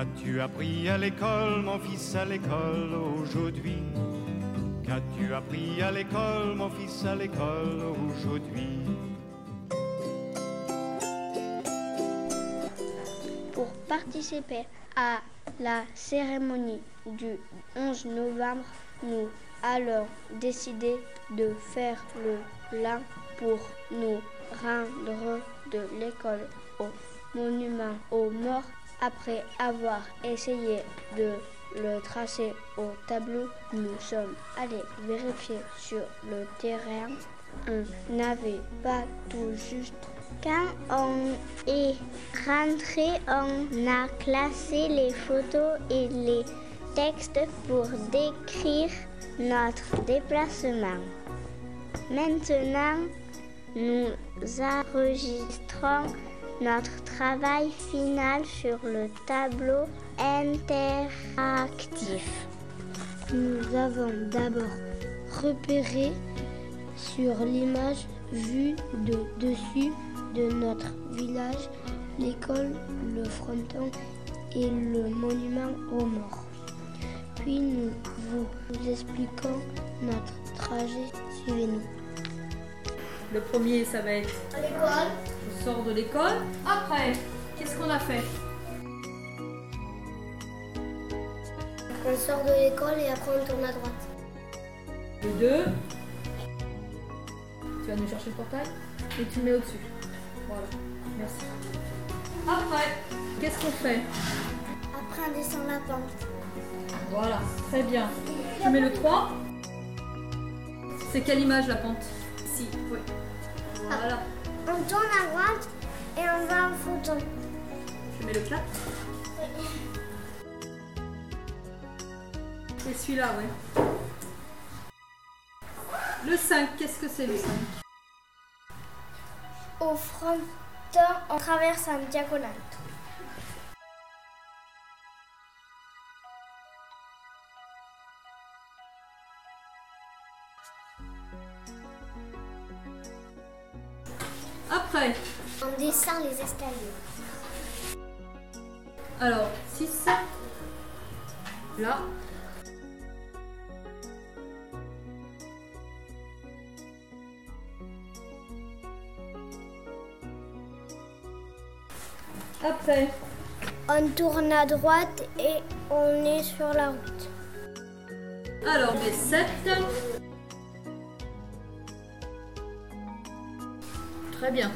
Qu'as-tu appris à l'école, mon fils, à l'école aujourd'hui? Qu'as-tu appris à l'école, mon fils, à l'école aujourd'hui? Pour participer à la cérémonie du 11 novembre, nous allons décider de faire le plein pour nous rendre de l'école au monument aux morts après avoir essayé de le tracer au tableau. Nous sommes allés vérifier sur le terrain. On n'avait pas tout juste. Quand on est rentré, on a classé les photos et les textes pour décrire notre déplacement. Maintenant, nous enregistrons notre travail final sur le tableau interactif. Nous avons d'abord repéré sur l'image vue de dessus de notre village l'école, le fronton et le monument aux morts. Puis nous vous expliquons notre trajet. Suivez-nous. Le premier, ça va être l'école. On sort de l'école. Après, qu'est-ce qu'on a fait? On sort de l'école et après on tourne à droite. Le 2. Tu vas nous chercher le portail et tu le mets au-dessus. Voilà, merci. Après, qu'est-ce qu'on fait? Après on descend la pente. Voilà, très bien. Tu mets le 3. C'est quelle image la pente? Ici, oui. Voilà. On tourne à droite et on va en photo. Je mets le 4. Et celui-là, ouais. Le 5, qu'est-ce que c'est le 5 Au fronton, on traverse un diagonale. Après, On descend les escaliers. alors 6. Là. Après, On tourne à droite et on est sur la route. alors les 7. Très bien.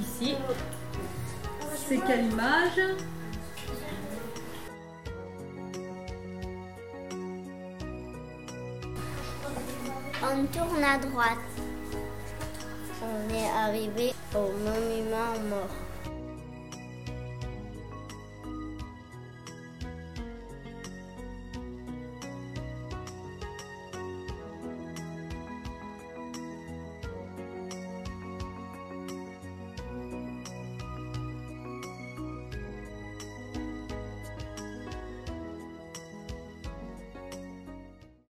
Ici, c'est quelle image? On tourne à droite. On est arrivé au monument mort.